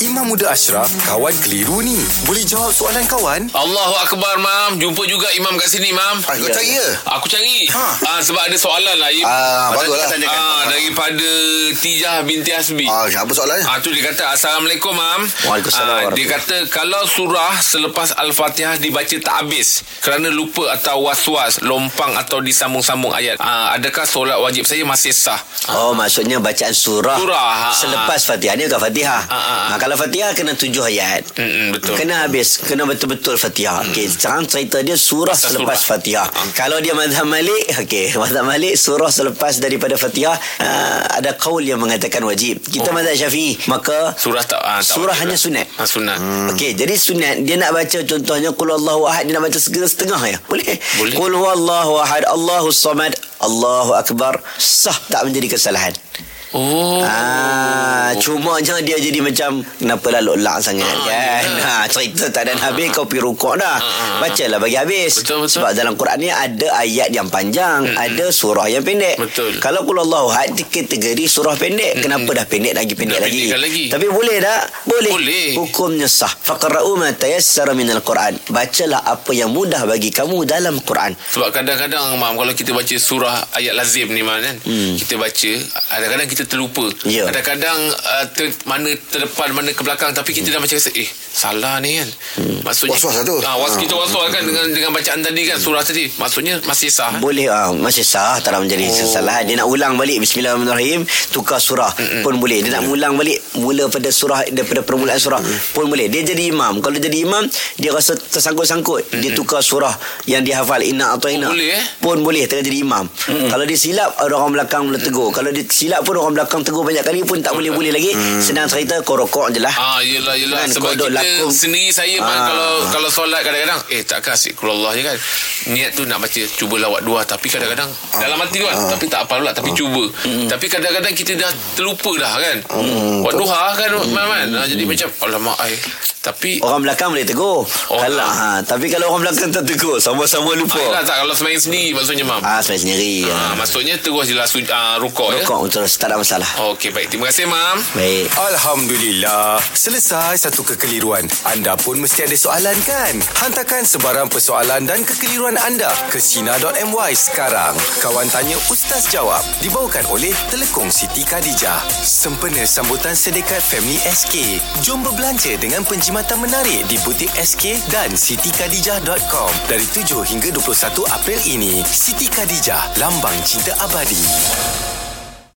Imam Muda Ashraf, kawan keliru ni. Boleh jawab soalan kawan? Allahu Akbar, Mam. Jumpa juga Imam kat sini, Mam. Ah, kau cari ke? Aku cari. Ha. Ah, sebab ada soalan lah. Ah, Macam bagus lah. kita tanyakan. Ah, daripada Tijah binti Hasbi. Ah, apa soalannya? Ah tu dia kata Assalamualaikum mam. Waalaikumsalam Ah, dia kata kalau surah selepas Al-Fatihah dibaca tak habis kerana lupa atau was-was, lompang atau disambung-sambung ayat. Ah, adakah solat wajib saya masih sah? Oh maksudnya bacaan surah, Surah, ha, Selepas Fatihah Ni bukan Fatihah Ha, ha, ha. ha, Kalau Fatihah kena tujuh ayat Mm-mm, betul. Kena habis Kena betul-betul Fatihah Okey, Sekarang cerita dia Surah Asal selepas surah. Fatihah Ha. Kalau dia Madhab Malik Okey, Madhab Malik Surah selepas daripada Fatihah uh, Ada kaul yang mengatakan wajib Kita Oh. Madhab Syafi'i Maka Surah tak ah, tak Surah hanya lah. sunat Ah, sunat. Hmm. Okey, jadi sunat dia nak baca contohnya qul huwallahu ahad dia nak baca segera setengah ya. Boleh? Boleh. Qul huwallahu ahad Allahus samad Allahu akbar sah tak menjadi kesalahan. Oh. Ah, cuma je dia jadi macam kenapa lalu lak sangat Ah, kan. Ha, cerita tak ada habis kau pergi rukuk dah. ah, Bacalah bagi habis. Betul, betul. Sebab dalam Quran ni ada ayat yang panjang, ada surah yang pendek. Betul. Kalau qul Allahu ahad kategori surah pendek, kenapa dah pendek lagi pendek Dah lagi? lagi. Tapi boleh tak? Boleh. Boleh. Hukumnya sah. Faqra'u ma tayassara minal Quran. Bacalah apa yang mudah bagi kamu dalam Quran. Sebab kadang-kadang mam kalau kita baca surah ayat lazim ni mam kan. Hmm. Kita baca kadang-kadang kita terlupa. Ya. Kadang-kadang uh, ter, mana terdepan mana ke belakang tapi kita dah macam rasa eh salah ni kan. Hmm. Maksudnya Was-was lah tu. Ah, was Ah. kita was-was kan dengan dengan bacaan tadi kan surah tadi. Maksudnya masih sah. eh? Boleh ah masih sah tak nak menjadi oh. kesalahan. Dia nak ulang balik bismillahirrahmanirrahim tukar surah Mm-mm. pun boleh. Dia nak ulang balik mula pada surah daripada permulaan surah Mm-mm. pun boleh. Dia jadi imam. Kalau jadi imam dia rasa tersangkut-sangkut. Mm-mm. Dia tukar surah yang dia hafal inna atau inna. Oh, boleh, eh? Pun boleh tengah jadi imam. Mm-mm. Kalau dia silap ada orang belakang mula tegur. Kalau dia silap pun orang belakang tegur banyak kali pun tak boleh-boleh lagi. Senang cerita kau rokok je lah. Ah, yelah, yelah. Kan, Sebab kita lakum. sendiri saya ah. Ah. kalau kalau solat kadang-kadang, eh takkan asyik Allah je kan. Niat tu nak baca, cuba lawat dua. Tapi kadang-kadang, dalam hati tu kan. Tapi tak apa pula, tapi cuba. Tapi kadang-kadang kita dah terlupa dah kan. Buat duha kan, man. Ah, jadi macam, alamak, ai. Tapi, Orang belakang boleh tegur. Oh, kalau ha, tapi kalau orang belakang tak tegur, sama-sama lupa. ah, tak, kalau semain sendiri maksudnya, Mam. Ah, sebenarnya sendiri. Ah, Ah, maksudnya terus je lah su- ah, rukuk ya. Rokok terus tak ada masalah. Okey, baik. Terima kasih, Mam. Baik. Alhamdulillah. Selesai satu kekeliruan. Anda pun mesti ada soalan kan? Hantarkan sebarang persoalan dan kekeliruan anda ke Sina.my sekarang. Kawan Tanya Ustaz Jawab. Dibawakan oleh Telekong Siti Khadijah. Sempena sambutan sedekat Family SK. Jom berbelanja dengan penjimatan menarik di butik SK dan sitikadijah.com. Dari 7 hingga 21 April ini. Siti Khadijah, lambang cinta abadi.